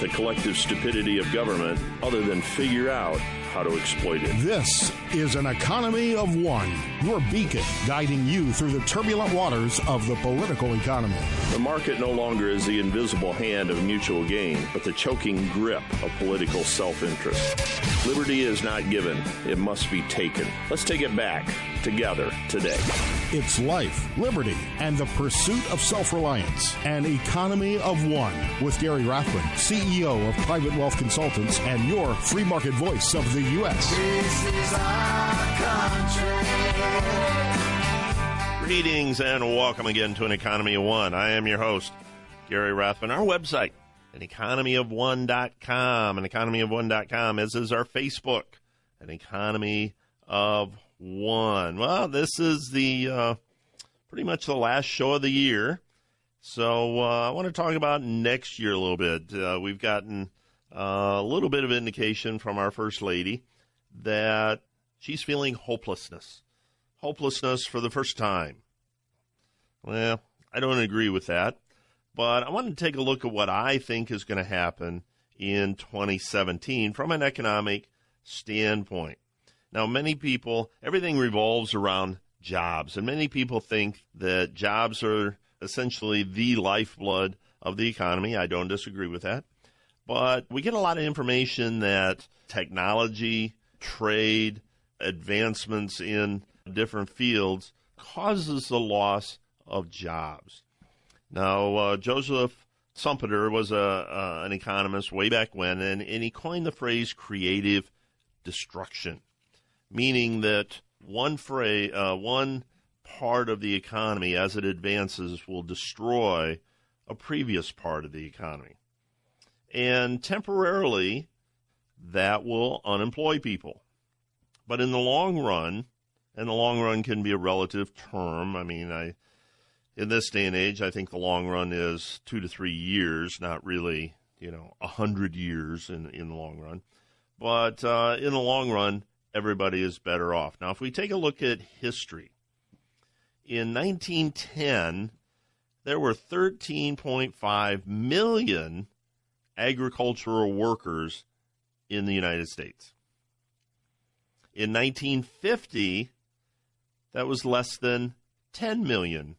the collective stupidity of government other than figure out how to exploit it. This is an economy of one, your beacon guiding you through the turbulent waters of the political economy. The market no longer is the invisible hand of mutual gain, but the choking grip of political self interest. Liberty is not given, it must be taken. Let's take it back together today. It's life, liberty, and the pursuit of self reliance. An economy of one with Gary Rathbun, CEO of Private Wealth Consultants and your free market voice of the U.S. Greetings and welcome again to an Economy of One. I am your host, Gary Rathbun. Our website, an economyofone.com. An economyofone.com, as is our Facebook, an economy of one. Well, this is the uh, pretty much the last show of the year. So uh, I want to talk about next year a little bit. Uh, we've gotten a little bit of indication from our first lady that she's feeling hopelessness. Hopelessness for the first time. Well, I don't agree with that, but I want to take a look at what I think is going to happen in 2017 from an economic standpoint. Now, many people, everything revolves around jobs, and many people think that jobs are essentially the lifeblood of the economy. I don't disagree with that. But we get a lot of information that technology, trade, advancements in different fields causes the loss of jobs. Now, uh, Joseph Schumpeter was a, uh, an economist way back when, and, and he coined the phrase creative destruction meaning that one phrase, uh, one part of the economy as it advances will destroy a previous part of the economy. And temporarily, that will unemploy people. But in the long run, and the long run can be a relative term. I mean, I in this day and age, I think the long run is two to three years, not really, you know, a hundred years in in the long run. But uh, in the long run, everybody is better off. Now, if we take a look at history, in 1910, there were 13.5 million agricultural workers in the United States. In 1950, that was less than 10 million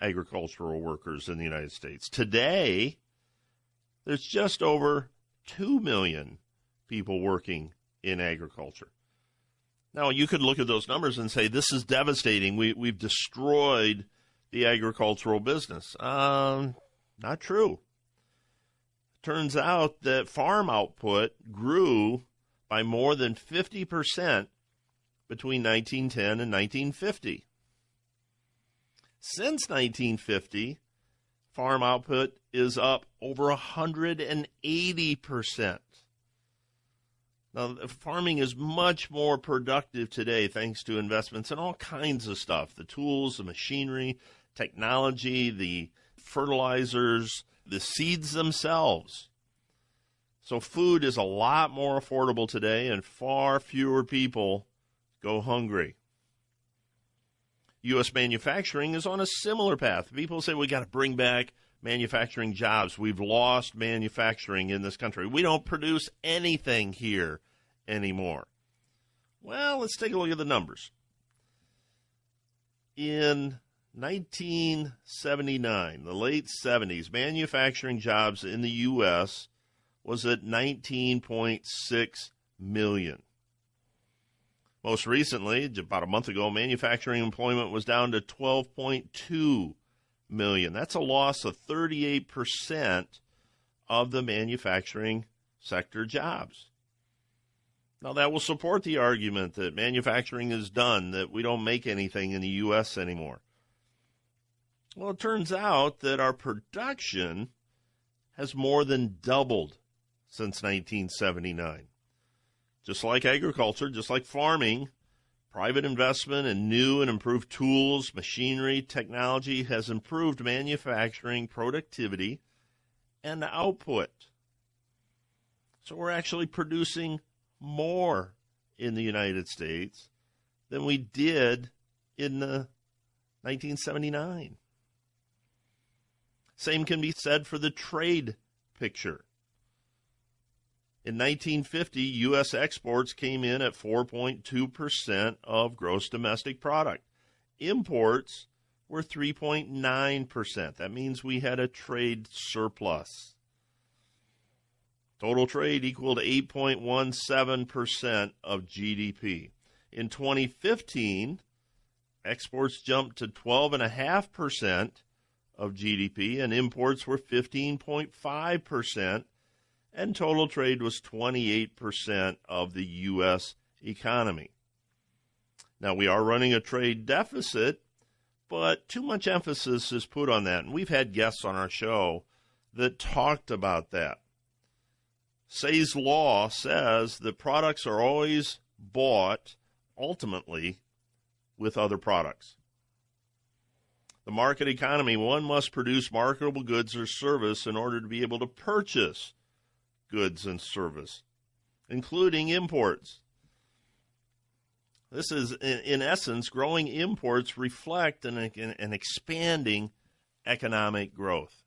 agricultural workers in the United States. Today, there's just over 2 million people working in agriculture. Now, you could look at those numbers and say, this is devastating. We, we've destroyed the agricultural business. Um, not true. Turns out that farm output grew by more than 50% between 1910 and 1950. Since 1950, farm output is up over 180%. Now, farming is much more productive today thanks to investments in all kinds of stuff the tools, the machinery, technology, the fertilizers, the seeds themselves. So, food is a lot more affordable today, and far fewer people go hungry. U.S. manufacturing is on a similar path. People say we got to bring back manufacturing jobs. We've lost manufacturing in this country. We don't produce anything here anymore. Well, let's take a look at the numbers. In 1979, the late 70s, manufacturing jobs in the U.S. was at 19.6 million. Most recently, about a month ago, manufacturing employment was down to 12.2 million. That's a loss of 38% of the manufacturing sector jobs. Now, that will support the argument that manufacturing is done, that we don't make anything in the U.S. anymore. Well, it turns out that our production has more than doubled since 1979. Just like agriculture, just like farming, private investment in new and improved tools, machinery, technology has improved manufacturing productivity and output. So we're actually producing more in the United States than we did in the 1979. Same can be said for the trade picture. In 1950, U.S. exports came in at 4.2% of gross domestic product. Imports were 3.9%. That means we had a trade surplus. Total trade equaled 8.17% of GDP. In 2015, exports jumped to 12.5% of GDP, and imports were 15.5%, and total trade was 28% of the U.S. economy. Now, we are running a trade deficit, but too much emphasis is put on that. And we've had guests on our show that talked about that. Say's law says that products are always bought ultimately with other products. The market economy, one must produce marketable goods or service in order to be able to purchase goods and service, including imports. This is, in, essence, growing imports reflect an, an expanding economic growth.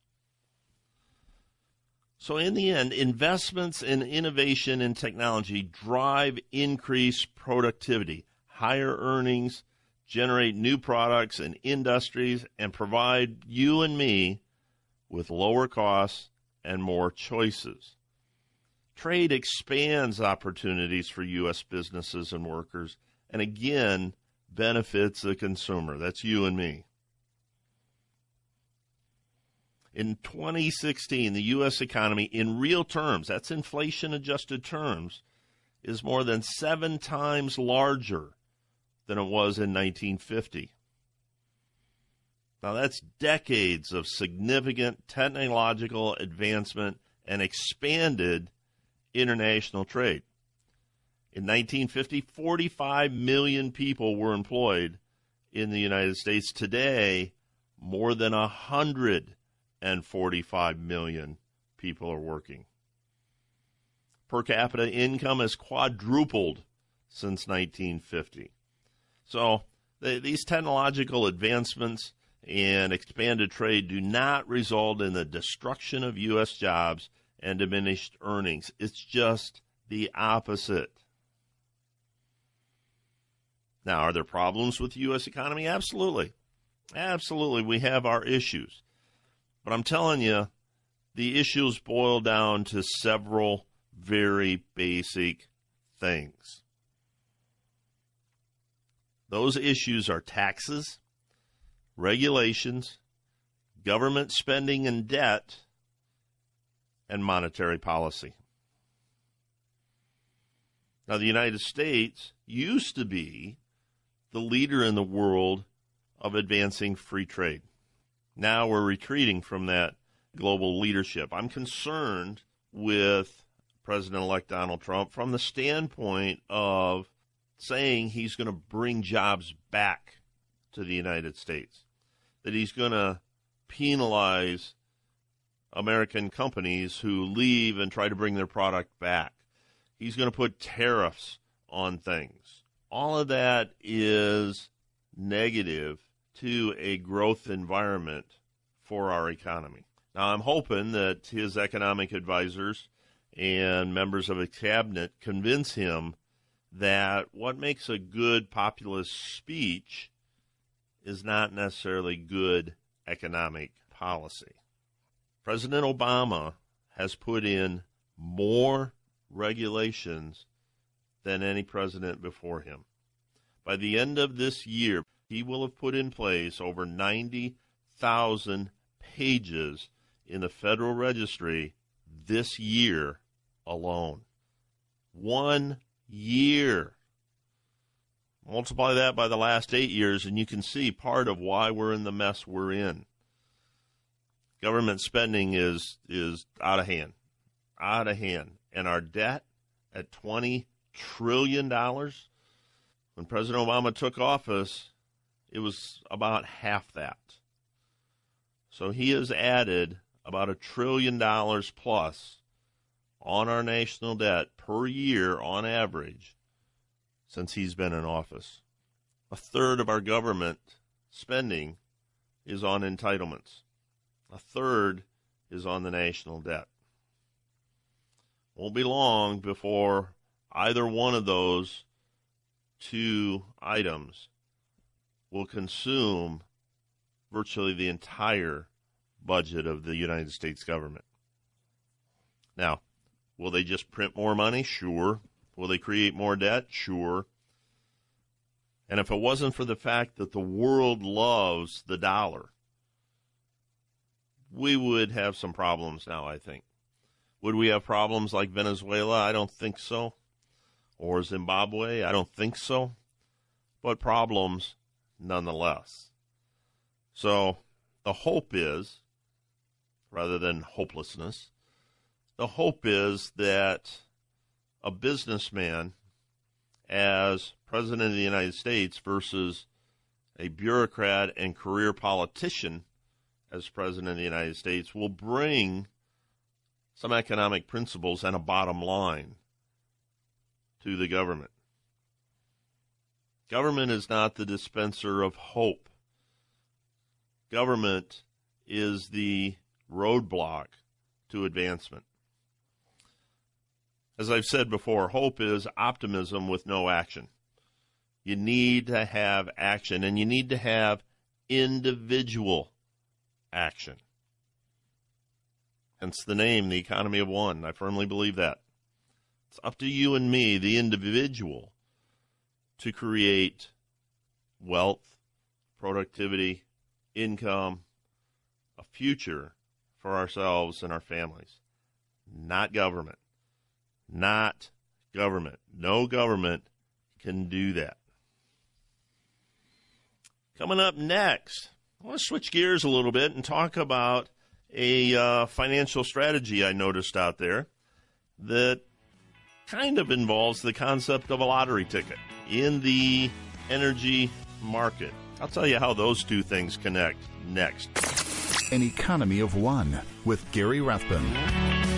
So, in the end, investments in innovation and technology drive increased productivity, higher earnings, generate new products and industries, and provide you and me with lower costs and more choices. Trade expands opportunities for U.S. businesses and workers, and again, benefits the consumer. That's you and me. In 2016, the U.S. economy, in real terms, that's inflation adjusted terms, is more than seven times larger than it was in 1950. Now, that's decades of significant technological advancement and expanded international trade. In 1950, 45 million people were employed in the United States. Today, more than 100 and 45 million people are working. Per capita income has quadrupled since 1950. So the, these technological advancements and expanded trade do not result in the destruction of U.S. jobs and diminished earnings. It's just the opposite. Now, are there problems with the U.S. economy? Absolutely. Absolutely. We have our issues. But I'm telling you, the issues boil down to several very basic things. Those issues are taxes, regulations, government spending and debt, and monetary policy. Now, the United States used to be the leader in the world of advancing free trade. Now we're retreating from that global leadership. I'm concerned with President elect Donald Trump from the standpoint of saying he's going to bring jobs back to the United States, that he's going to penalize American companies who leave and try to bring their product back. He's going to put tariffs on things. All of that is negative to a growth environment for our economy. Now, I'm hoping that his economic advisors and members of his cabinet convince him that what makes a good populist speech is not necessarily good economic policy. President Obama has put in more regulations than any president before him. By the end of this year, he will have put in place over 90,000 pages in the Federal Registry this year alone. One year. Multiply that by the last eight years, and you can see part of why we're in the mess we're in. Government spending is is out of hand, out of hand, and our debt at twenty trillion dollars. When President Obama took office, it was about half that. So he has added about a trillion dollars plus on our national debt per year on average since he's been in office. A third of our government spending is on entitlements. A third is on the national debt. Won't be long before either one of those two items will consume virtually the entire budget of the United States government. Now, will they just print more money? Sure. Will they create more debt? Sure. And if it wasn't for the fact that the world loves the dollar, we would have some problems now, I think. Would we have problems like Venezuela? I don't think so. Or Zimbabwe? I don't think so. But problems nonetheless. So the hope is, rather than hopelessness, the hope is that a businessman as President of the United States versus a bureaucrat and career politician as President of the United States will bring some economic principles and a bottom line to the government. Government is not the dispenser of hope. Government is the roadblock to advancement. As I've said before, hope is optimism with no action. You need to have action, and you need to have individual action. Hence the name, the economy of one. I firmly believe that. It's up to you and me, the individual, to create wealth, productivity, income, a future for ourselves and our families, not government. Not government. No government can do that. Coming up next, I want to switch gears a little bit and talk about a uh, financial strategy I noticed out there that kind of involves the concept of a lottery ticket in the energy market. I'll tell you how those two things connect next. An Economy of One with Gary Rathbun.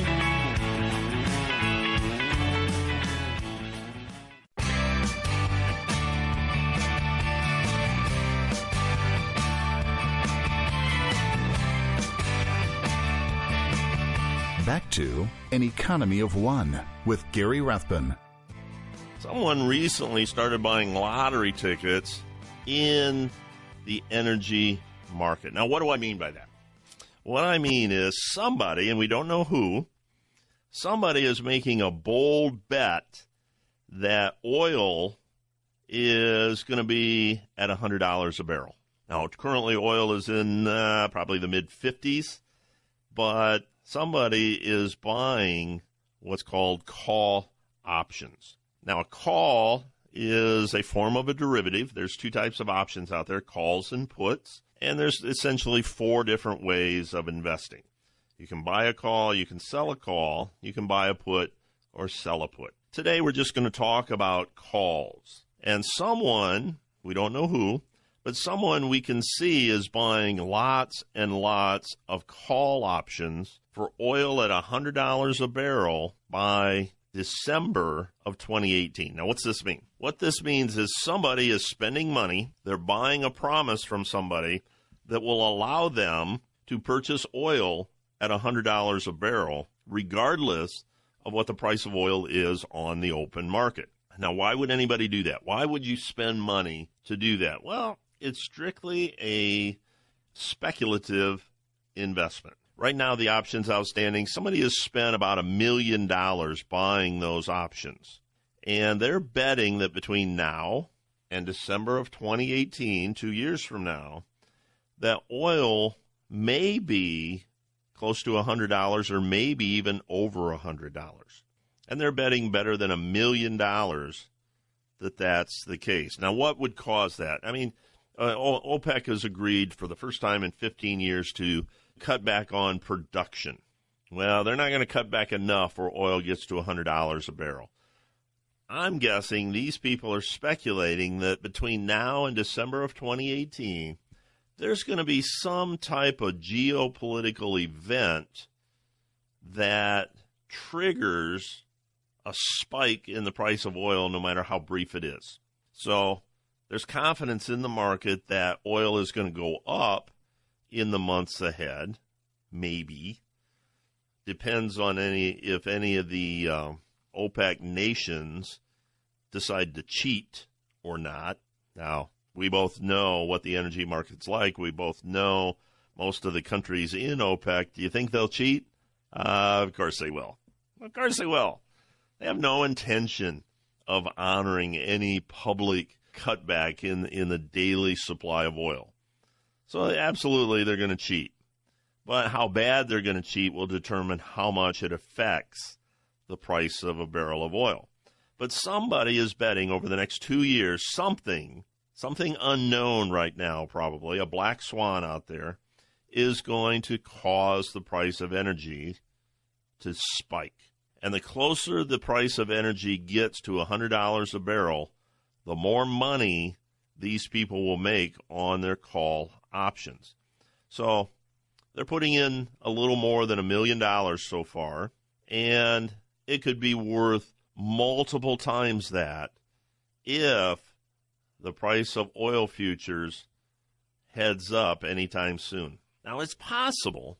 To An Economy of One with Gary Rathbun. Someone recently started buying lottery tickets in the energy market. Now, what do I mean by that? What I mean is somebody, and we don't know who, somebody is making a bold bet that oil is going to be at $100 a barrel. Now, currently, oil is in uh, probably the mid 50s, but somebody is buying what's called call options. Now, a call is a form of a derivative. There's two types of options out there calls and puts. And there's essentially four different ways of investing. You can buy a call, you can sell a call, you can buy a put, or sell a put. Today we're just going to talk about calls. And someone, we don't know who, but someone we can see is buying lots and lots of call options for oil at $100 a barrel by December of 2018. Now, what's this mean? What this means is somebody is spending money, they're buying a promise from somebody that will allow them to purchase oil at $100 a barrel, regardless of what the price of oil is on the open market. Now, why would anybody do that? Why would you spend money to do that? Well, it's strictly a speculative investment. Right now, the options outstanding, somebody has spent about a million dollars buying those options. And they're betting that between now and December of 2018, two years from now, that oil may be close to $100 or maybe even over $100. And they're betting better than a million dollars that that's the case. Now, what would cause that? I mean, uh, OPEC has agreed for the first time in 15 years to cut back on production. Well, they're not going to cut back enough where oil gets to $100 a barrel. I'm guessing these people are speculating that between now and December of 2018, there's going to be some type of geopolitical event that triggers a spike in the price of oil, no matter how brief it is. So there's confidence in the market that oil is going to go up in the months ahead, maybe. Depends on any if any of the uh, OPEC nations decide to cheat or not. Now, we both know what the energy market's like. We both know most of the countries in OPEC. Do you think they'll cheat? Uh, of course they will. Of course they will. They have no intention of honoring any public cutback in in the daily supply of oil. So absolutely they're going to cheat. But how bad they're going to cheat will determine how much it affects the price of a barrel of oil. But somebody is betting over the next 2 years something something unknown right now probably, a black swan out there is going to cause the price of energy to spike. And the closer the price of energy gets to $100 a barrel, the more money these people will make on their call options. So they're putting in a little more than a million dollars so far, and it could be worth multiple times that if the price of oil futures heads up anytime soon. Now, it's possible,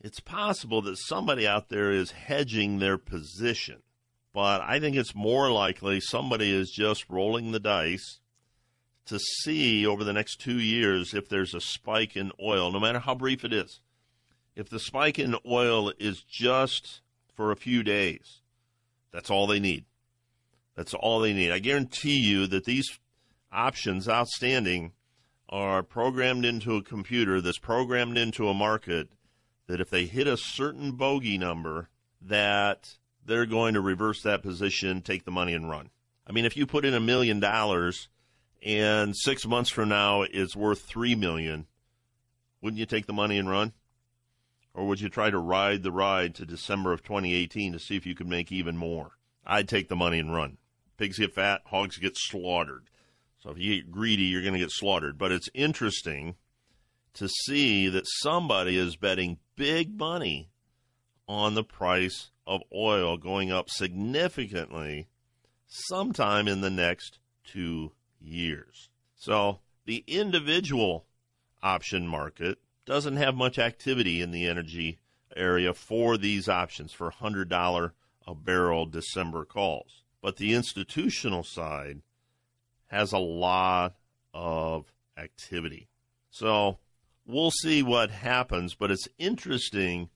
it's possible that somebody out there is hedging their position, but I think it's more likely somebody is just rolling the dice to see over the next two years if there's a spike in oil, no matter how brief it is. If the spike in oil is just for a few days, that's all they need. That's all they need. I guarantee you that these options outstanding are programmed into a computer that's programmed into a market that if they hit a certain bogey number that they're going to reverse that position, take the money and run. I mean, if you put in a million dollars and six months from now it's worth three million, wouldn't you take the money and run? Or would you try to ride the ride to December of 2018 to see if you could make even more? I'd take the money and run. Pigs get fat, hogs get slaughtered. So if you get greedy, you're going to get slaughtered. But it's interesting to see that somebody is betting big money on the price of oil going up significantly sometime in the next two years. So the individual option market doesn't have much activity in the energy area for these options for $100 a barrel December calls. But the institutional side has a lot of activity. So we'll see what happens, but it's interesting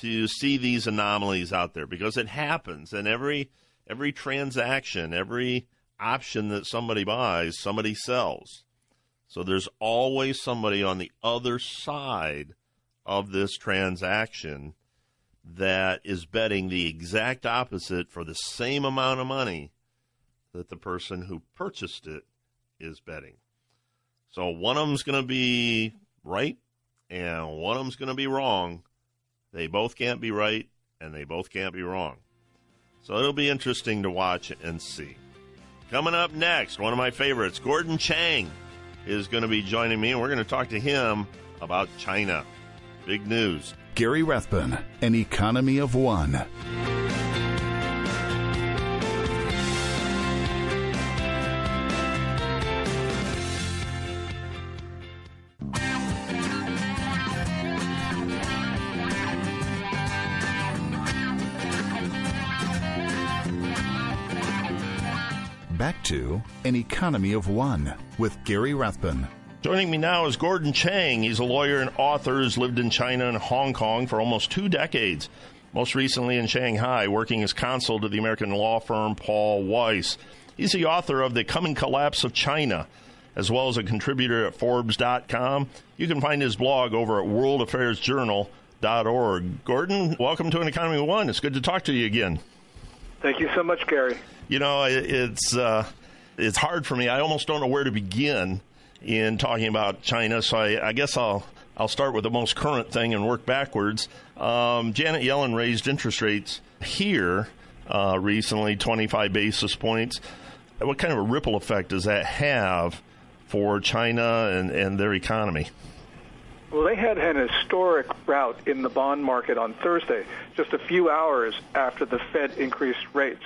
to see these anomalies out there because it happens and every every transaction, every option that somebody buys, somebody sells. So there's always somebody on the other side of this transaction that is betting the exact opposite for the same amount of money that the person who purchased it is betting. So one of them's going to be right and one of them's going to be wrong. They both can't be right and they both can't be wrong. So it'll be interesting to watch and see. Coming up next, one of my favorites, Gordon Chang, is going to be joining me, and we're going to talk to him about China. Big news. Gary Rathbun, An Economy of One. Back to An Economy of One with Gary Rathbun. Joining me now is Gordon Chang. He's a lawyer and author who's lived in China and Hong Kong for almost two decades. Most recently in Shanghai, working as counsel to the American law firm Paul Weiss. He's the author of The Coming Collapse of China, as well as a contributor at Forbes.com. You can find his blog over at worldaffairsjournal.org. Gordon, welcome to An Economy of One. It's good to talk to you again. Thank you so much, Gary. You know, it's uh, it's hard for me. I almost don't know where to begin in talking about China. So I, I guess I'll I'll start with the most current thing and work backwards. Um, Janet Yellen raised interest rates here uh, recently, 25 basis points. What kind of a ripple effect does that have for China and, and their economy? Well, they had an historic rout in the bond market on Thursday, just a few hours after the Fed increased rates.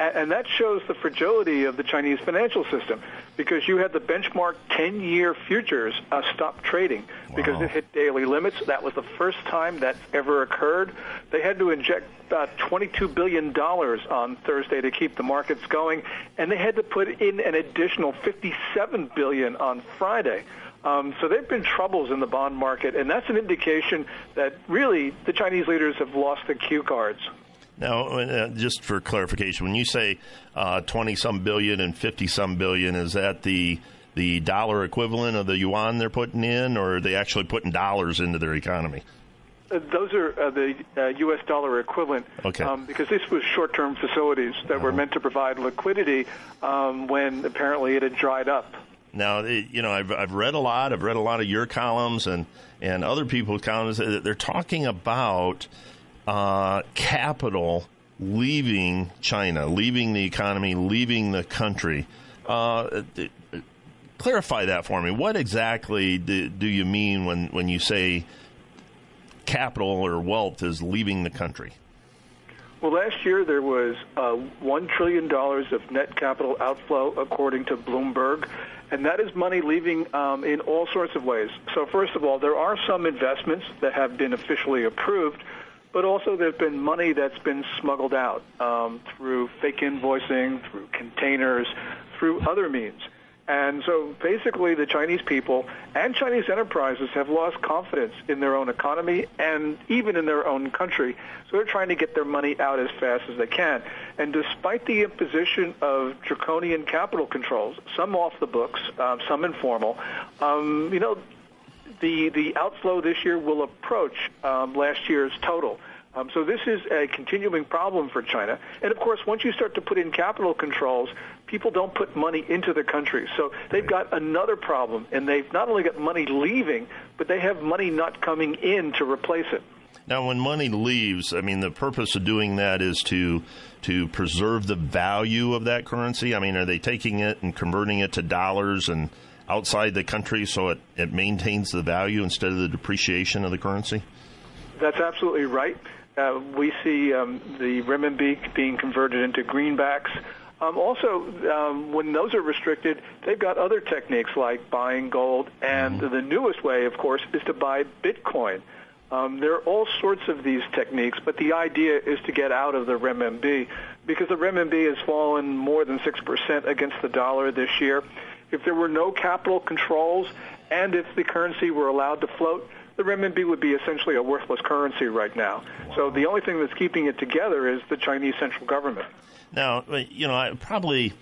And that shows the fragility of the Chinese financial system because you had the benchmark 10 year futures uh, stop trading because wow. it hit daily limits. That was the first time that ever occurred. They had to inject uh, $22 billion on Thursday to keep the markets going, and they had to put in an additional 57 billion on Friday. Um, so there have been troubles in the bond market, and that's an indication that really the Chinese leaders have lost the cue cards. Now, uh, just for clarification, when you say twenty uh, some billion and fifty some billion, is that the the dollar equivalent of the yuan they're putting in, or are they actually putting dollars into their economy? Uh, those are uh, the uh, U.S. dollar equivalent. Okay. Um, because this was short-term facilities that uh-huh. were meant to provide liquidity um, when apparently it had dried up. Now, you know, I've, I've read a lot. I've read a lot of your columns and, and other people's columns. They're talking about uh, capital leaving China, leaving the economy, leaving the country. Uh, clarify that for me. What exactly do, do you mean when, when you say capital or wealth is leaving the country? Well, last year there was uh, $1 trillion of net capital outflow, according to Bloomberg, and that is money leaving um, in all sorts of ways. So, first of all, there are some investments that have been officially approved, but also there's been money that's been smuggled out um, through fake invoicing, through containers, through other means. And so basically, the Chinese people and Chinese enterprises have lost confidence in their own economy and even in their own country. So they're trying to get their money out as fast as they can. And despite the imposition of draconian capital controls, some off the books, uh, some informal, um, you know, the the outflow this year will approach um, last year's total. Um, so this is a continuing problem for China. And of course, once you start to put in capital controls, people don't put money into the country. So they've got another problem, and they've not only got money leaving, but they have money not coming in to replace it. Now, when money leaves, I mean, the purpose of doing that is to to preserve the value of that currency. I mean, are they taking it and converting it to dollars and outside the country so it, it maintains the value instead of the depreciation of the currency? That's absolutely right. Uh, we see um, the renminbi being converted into greenbacks. Um, also, um, when those are restricted, they've got other techniques like buying gold, and mm-hmm. the newest way, of course, is to buy Bitcoin. Um, there are all sorts of these techniques, but the idea is to get out of the renminbi because the renminbi has fallen more than 6% against the dollar this year. If there were no capital controls and if the currency were allowed to float, the renminbi would be essentially a worthless currency right now. So the only thing that's keeping it together is the Chinese central government. Now, you know, I probably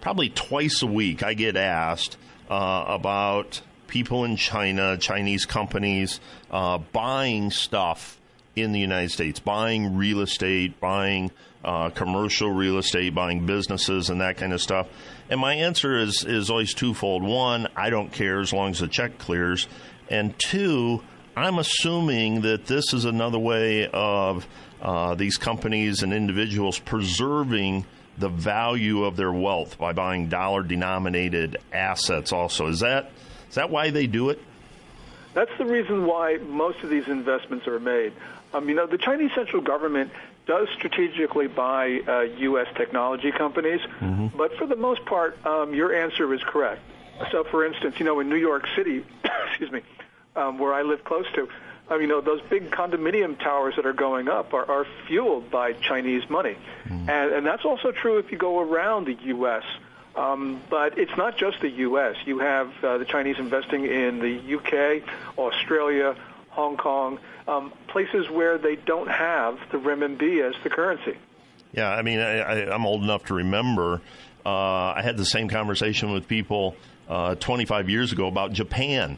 probably twice a week I get asked uh, about people in China, Chinese companies uh, buying stuff in the United States, buying real estate, buying uh, commercial real estate, buying businesses, and that kind of stuff. And my answer is is always twofold. One, I don't care as long as the check clears, and two, I'm assuming that this is another way of uh, these companies and individuals preserving the value of their wealth by buying dollar denominated assets. Also, is that is that why they do it? That's the reason why most of these investments are made. Um, you know, the Chinese central government does strategically buy uh, U.S. technology companies, mm-hmm. but for the most part, um, your answer is correct. So, for instance, you know, in New York City, excuse me, um, where I live close to, um, you know, those big condominium towers that are going up are, are fueled by Chinese money, mm-hmm. and, and that's also true if you go around the U.S. Um, but it's not just the U.S. You have uh, the Chinese investing in the U.K., Australia, Hong Kong, um, places where they don't have the renminbi as the currency. Yeah, I mean, I, am old enough to remember Uh, I had the same conversation with people uh, 25 years ago about Japan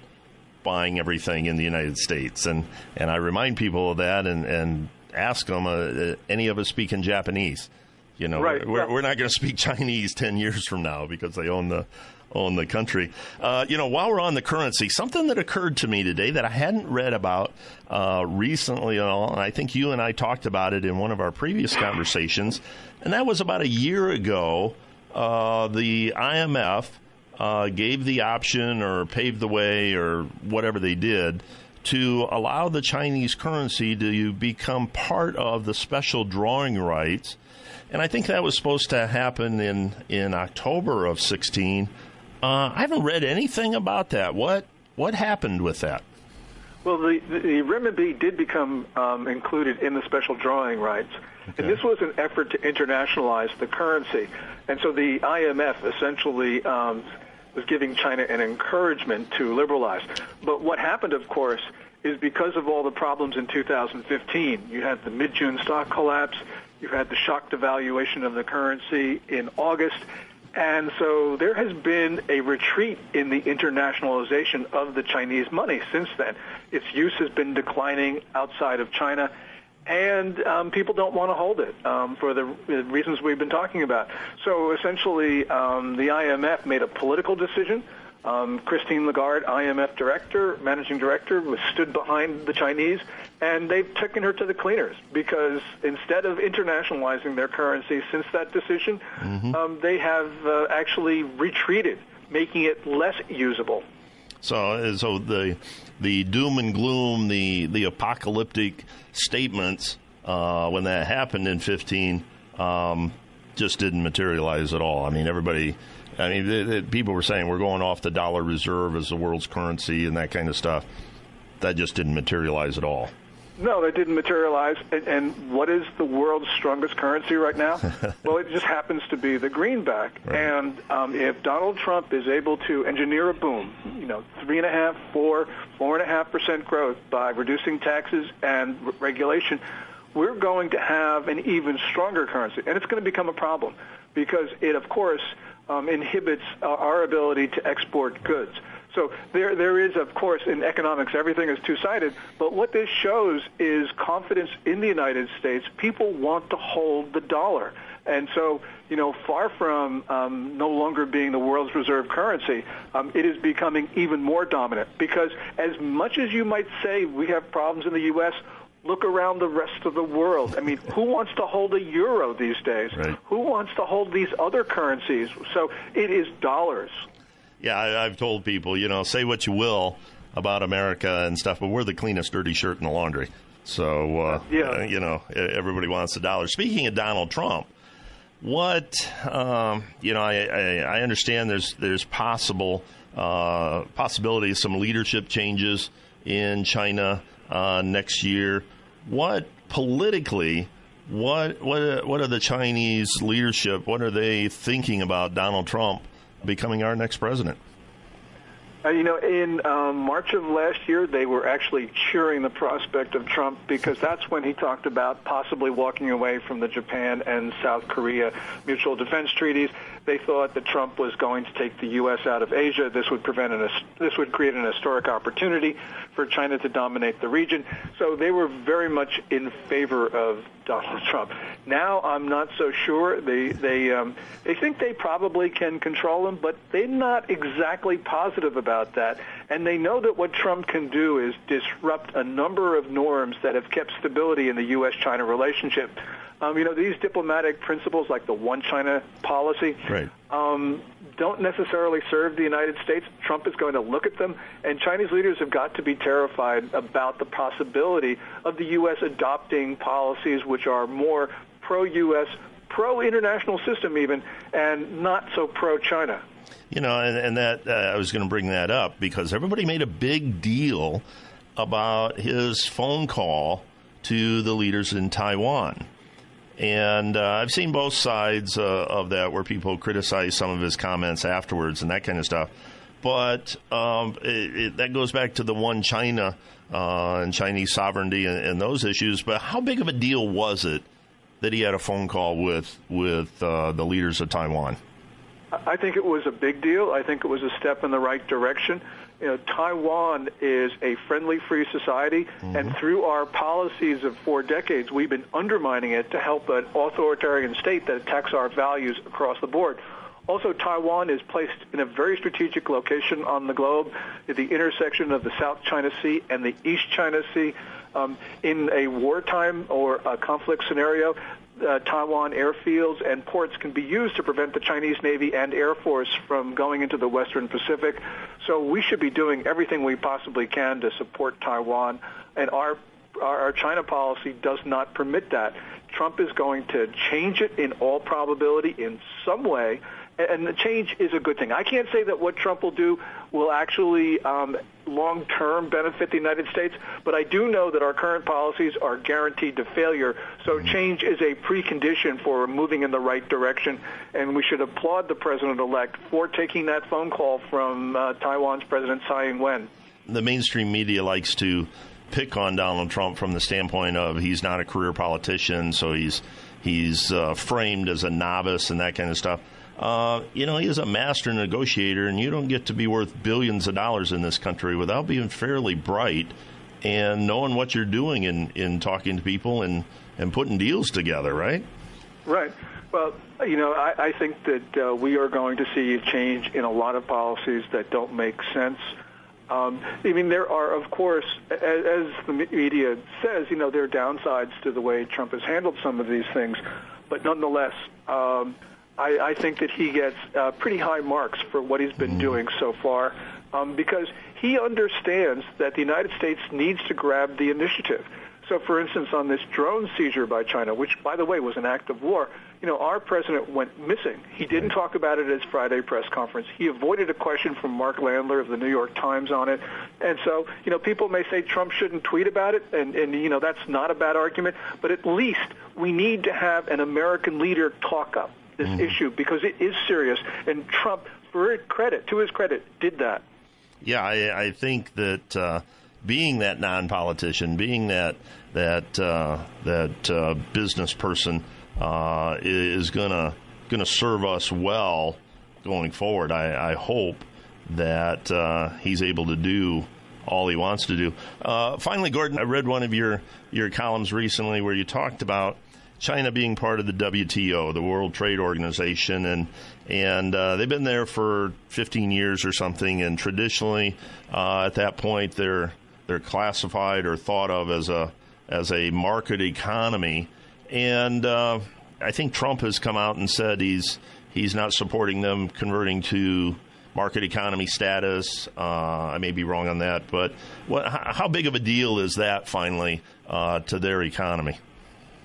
buying everything in the United States, and and I remind people of that and and ask them, uh, any of us speaking Japanese? You know, right. we're, we're not going to speak Chinese 10 years from now because they own the own the country. Uh, you know, while we're on the currency, something that occurred to me today that I hadn't read about uh, recently at all, and I think you and I talked about it in one of our previous conversations, and that was about a year ago. Uh, the IMF uh, gave the option or paved the way or whatever they did to allow the Chinese currency to become part of the special drawing rights. And I think that was supposed to happen in, in October of 16. Uh, I haven't read anything about that. What what happened with that? Well, the, the renminbi did become um, included in the special drawing rights, okay. and this was an effort to internationalize the currency. And so the IMF essentially um, was giving China an encouragement to liberalize. But what happened, of course, is because of all the problems in 2015. You had the mid-June stock collapse. You had the shock devaluation of the currency in August. And so there has been a retreat in the internationalization of the Chinese money since then. Its use has been declining outside of China, and um, people don't want to hold it um, for the reasons we've been talking about. So essentially, um, the IMF made a political decision um, Christine Lagarde, IMF director, managing director, was stood behind the Chinese, and they've taken her to the cleaners because instead of internationalizing their currency since that decision, mm-hmm. um, they have uh, actually retreated, making it less usable. So, uh, so the the doom and gloom, the the apocalyptic statements uh, when that happened in 15 um, just didn't materialize at all. I mean, everybody I mean, people were saying we're going off the dollar reserve as the world's currency and that kind of stuff. That just didn't materialize at all. No, that didn't materialize. And, and what is the world's strongest currency right now? well, it just happens to be the greenback. Right. And um, if Donald Trump is able to engineer a boom, you know, three and a half, four, four and a half percent growth by reducing taxes and re- regulation, we're going to have an even stronger currency, and it's going to become a problem because it, of course, um, inhibits uh, our ability to export goods. So there, there is, of course, in economics, everything is two-sided. But what this shows is confidence in the United States. People want to hold the dollar. And so, you know, far from um, no longer being the world's reserve currency, um, it is becoming even more dominant. Because as much as you might say we have problems in the U.S., Look around the rest of the world. I mean, who wants to hold a euro these days? Right. Who wants to hold these other currencies? So it is dollars. Yeah, I, I've told people, you know, say what you will about America and stuff, but we're the cleanest dirty shirt in the laundry. So, uh, yeah. Uh, you know, everybody wants the dollar. Speaking of Donald Trump, what um, you know, I, I, I, understand there's there's possible uh, possibility of some leadership changes in China uh, next year what politically what what what are the Chinese leadership? What are they thinking about Donald Trump becoming our next president? Uh, you know, in um, March of last year, they were actually cheering the prospect of Trump because that's when he talked about possibly walking away from the Japan and South Korea mutual defense treaties. They thought that Trump was going to take the U.S. out of Asia. This would prevent an this would create an historic opportunity for China to dominate the region. So they were very much in favor of Donald Trump. Now I'm not so sure. They they um, they think they probably can control him, but they're not exactly positive about that. And they know that what Trump can do is disrupt a number of norms that have kept stability in the U.S.-China relationship. Um, you know, these diplomatic principles like the one China policy right. Um, don't necessarily serve the United States. Trump is going to look at them, and Chinese leaders have got to be terrified about the possibility of the U.S. adopting policies which are more pro-U.S., pro-international system even, and not so pro-China. You know, and, and that uh, I was going to bring that up because everybody made a big deal about his phone call to the leaders in Taiwan. And uh, I've seen both sides uh, of that where people criticize some of his comments afterwards and that kind of stuff. But um, it, it, that goes back to the one China uh, and Chinese sovereignty and, and, those issues. But how big of a deal was it that he had a phone call with with uh, the leaders of Taiwan? I think it was a big deal. I think it was a step in the right direction. You know, Taiwan is a friendly, free society, mm-hmm. and through our policies of four decades, we've been undermining it to help an authoritarian state that attacks our values across the board. Also, Taiwan is placed in a very strategic location on the globe at the intersection of the South China Sea and the East China Sea. Um, in a wartime or a conflict scenario, uh, Taiwan airfields and ports can be used to prevent the Chinese Navy and Air Force from going into the Western Pacific. So we should be doing everything we possibly can to support Taiwan, and our our, China policy does not permit that. Trump is going to change it in all probability in some way, and the change is a good thing. I can't say that what Trump will do will actually um, long term benefit the United States, but I do know that our current policies are guaranteed to failure. So mm-hmm. change is a precondition for moving in the right direction, and we should applaud the president elect for taking that phone call from uh, Taiwan's President Tsai Ing wen. The mainstream media likes to pick on Donald Trump from the standpoint of he's not a career politician, so he's he's uh, framed as a novice and that kind of stuff. Uh, you know, he is a master negotiator, and you don't get to be worth billions of dollars in this country without being fairly bright and knowing what you're doing in, in talking to people and, and putting deals together, right? Right. Well, you know, I, I think that uh, we are going to see a change in a lot of policies that don't make sense. Um, I mean, there are, of course, as, as the media says, you know, there are downsides to the way Trump has handled some of these things, but nonetheless, um, I, I think that he gets uh, pretty high marks for what he's been mm. doing so far um, because he understands that the United States needs to grab the initiative. So, for instance, on this drone seizure by China, which, by the way, was an act of war, you know, our president went missing. He didn't talk about it at his Friday press conference. He avoided a question from Mark Landler of the New York Times on it. And so, you know, people may say Trump shouldn't tweet about it, and, and you know, that's not a bad argument, but at least we need to have an American leader talk up this mm. issue because it is serious. And Trump, for credit, to his credit, did that. Yeah, I, I think that uh, being that non-politician, being that that uh, that uh, business person, uh, is gonna gonna serve us well going forward. I, I hope that uh, he's able to do all he wants to do. Uh, finally, Gordon, I read one of your your columns recently where you talked about China being part of the WTO, the World Trade Organization, and and uh, they've been there for 15 years or something. And traditionally, uh, at that point, they're they're classified or thought of as a as a market economy. And uh, I think Trump has come out and said he's he's not supporting them converting to market economy status. Uh, I may be wrong on that, but what, how big of a deal is that finally uh, to their economy?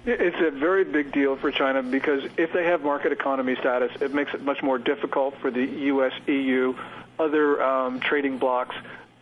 It's a very big deal for China because if they have market economy status, it makes it much more difficult for the U.S., EU, other um, trading blocs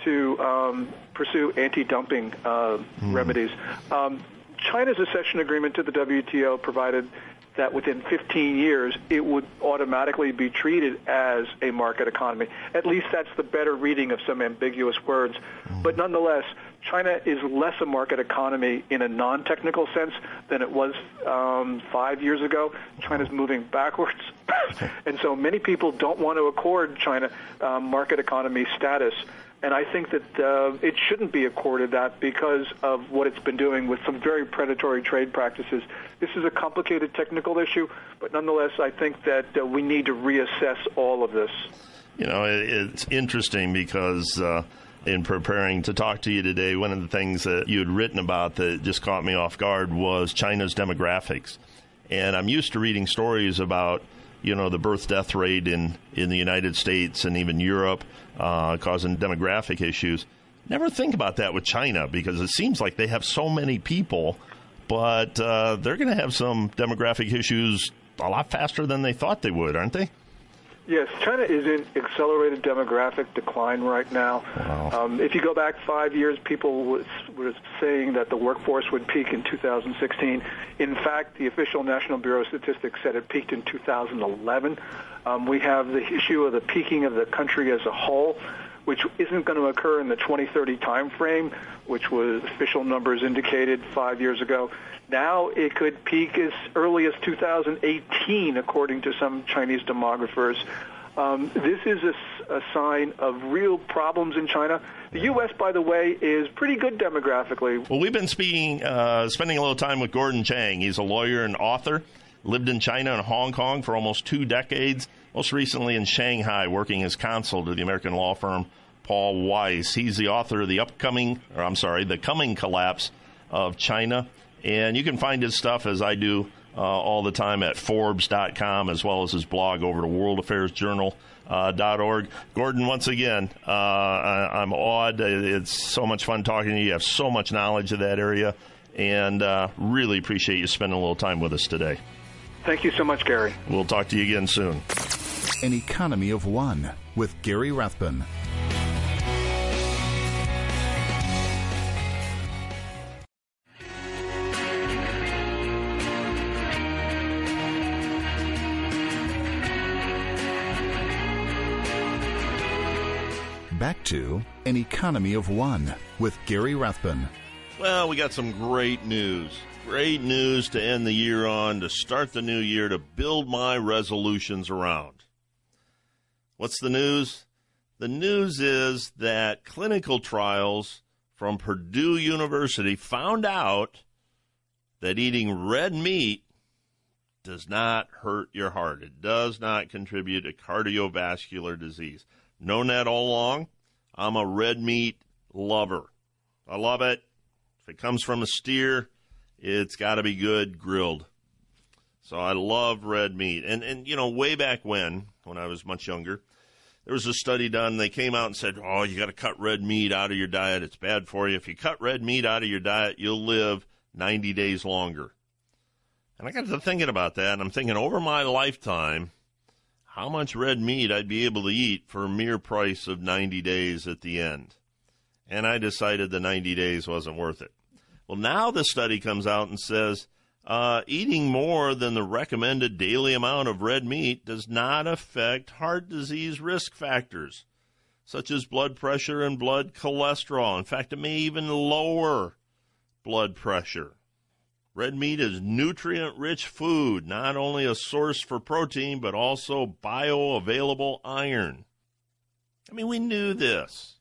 to um, pursue anti-dumping uh, mm. remedies. Um, China's accession agreement to the WTO provided that within 15 years it would automatically be treated as a market economy. At least that's the better reading of some ambiguous words. Mm. But nonetheless, China is less a market economy in a non-technical sense than it was um, five years ago. China's moving backwards, and so many people don't want to accord China um, market economy status. And I think that uh, it shouldn't be accorded that because of what it's been doing with some very predatory trade practices. This is a complicated technical issue, but nonetheless, I think that uh, we need to reassess all of this. You know, it's interesting because. Uh, in preparing to talk to you today, one of the things that you had written about that just caught me off guard was China's demographics. And I'm used to reading stories about, you know, the birth death rate in, in the United States and even Europe uh, causing demographic issues. Never think about that with China because it seems like they have so many people, but uh, they're going to have some demographic issues a lot faster than they thought they would, aren't they? Yes, China is in accelerated demographic decline right now. Wow. Um, if you go back five years, people was, were saying that the workforce would peak in 2016. In fact, the official National Bureau of Statistics said it peaked in 2011. Um, we have the issue of the peaking of the country as a whole which isn't going to occur in the 2030 timeframe, which was official numbers indicated five years ago. Now it could peak as early as 2018, according to some Chinese demographers. Um, this is a, a, sign of real problems in China. The U.S., by the way, is pretty good demographically. Well, we've been speaking, uh, spending a little time with Gordon Chang. He's a lawyer and author, lived in China and Hong Kong for almost two decades, most recently in Shanghai, working as counsel to the American law firm Paul Weiss. He's the author of the upcoming, or I'm sorry, the coming collapse of China. And you can find his stuff as I do uh, all the time at Forbes.com as well as his blog over to worldaffairsjournal.org. Uh, Gordon, once again, uh, I, am awed. It's so much fun talking to you. You have so much knowledge of that area, and uh, really appreciate you spending a little time with us today. Thank you so much, Gary. We'll talk to you again soon. An Economy of One with Gary Rathbun. Back to An Economy of One with Gary Rathbun. Well, we got some great news. Great news to end the year on, to start the new year, to build my resolutions around. What's the news? The news is that clinical trials from Purdue University found out that eating red meat does not hurt your heart. It does not contribute to cardiovascular disease. Known that all along. I'm a red meat lover. I love it. If it comes from a steer, it's got to be good grilled. So I love red meat. And and you know, way back when, when I was much younger, there was a study done. They came out and said, "Oh, you got to cut red meat out of your diet. It's bad for you. If you cut red meat out of your diet, you'll live 90 days longer." And I got to thinking about that, and I'm thinking over my lifetime, how much red meat I'd be able to eat for a mere price of 90 days at the end. And I decided the 90 days wasn't worth it. Well, now the study comes out and says uh, eating more than the recommended daily amount of red meat does not affect heart disease risk factors, such as blood pressure and blood cholesterol. In fact, it may even lower blood pressure. Red meat is nutrient rich food, not only a source for protein, but also bioavailable iron. I mean, we knew this.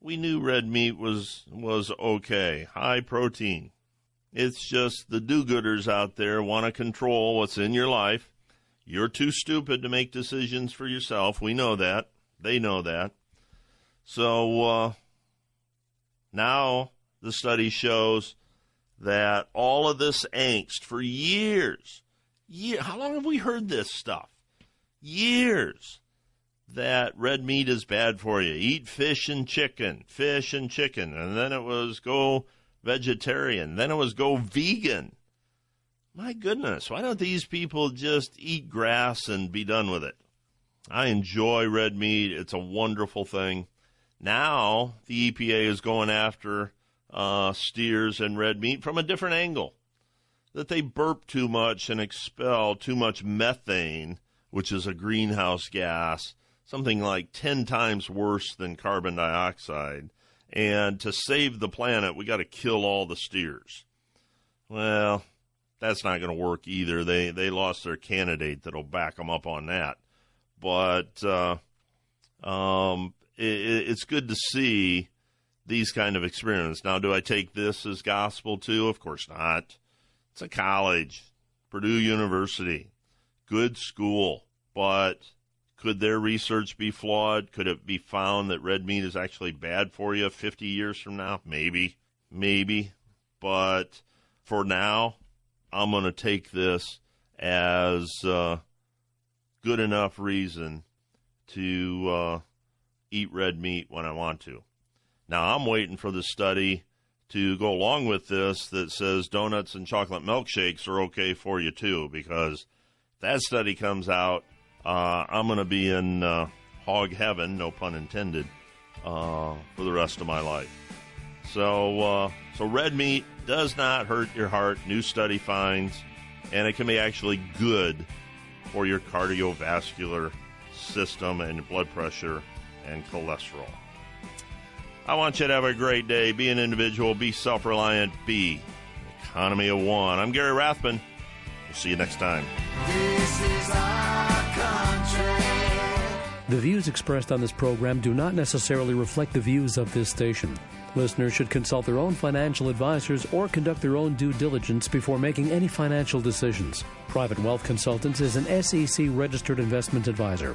We knew red meat was, was okay, high protein. It's just the do gooders out there want to control what's in your life. You're too stupid to make decisions for yourself. We know that. They know that. So uh, now the study shows that all of this angst for years, year, how long have we heard this stuff? Years that red meat is bad for you. Eat fish and chicken, fish and chicken. And then it was go vegetarian. Then it was go vegan. My goodness, why don't these people just eat grass and be done with it? I enjoy red meat. It's a wonderful thing. Now the EPA is going after uh, steers and red meat from a different angle. That they burp too much and expel too much methane, which is a greenhouse gas, something like 10 times worse than carbon dioxide. And to save the planet, we got to kill all the steers. Well, that's not going to work either. They they lost their candidate that'll back them up on that. But uh, um, it, it's good to see these kind of experiments. Now, do I take this as gospel too? Of course not. It's a college, Purdue University, good school, but could their research be flawed? Could it be found that red meat is actually bad for you 50 years from now? Maybe, maybe. But for now, I'm going to take this as uh, good enough reason to uh, eat red meat when I want to. Now, I'm waiting for the study to go along with this that says donuts and chocolate milkshakes are okay for you too, because that study comes out, uh, I'm going to be in uh, hog heaven, no pun intended, uh, for the rest of my life. So, uh, so red meat does not hurt your heart. New study finds, and it can be actually good for your cardiovascular system and blood pressure and cholesterol. I want you to have a great day. Be an individual, be self reliant, be economy of one. I'm Gary Rathbun. We'll see you next time. The views expressed on this program do not necessarily reflect the views of this station. Listeners should consult their own financial advisors or conduct their own due diligence before making any financial decisions. Private Wealth Consultants is an SEC registered investment advisor.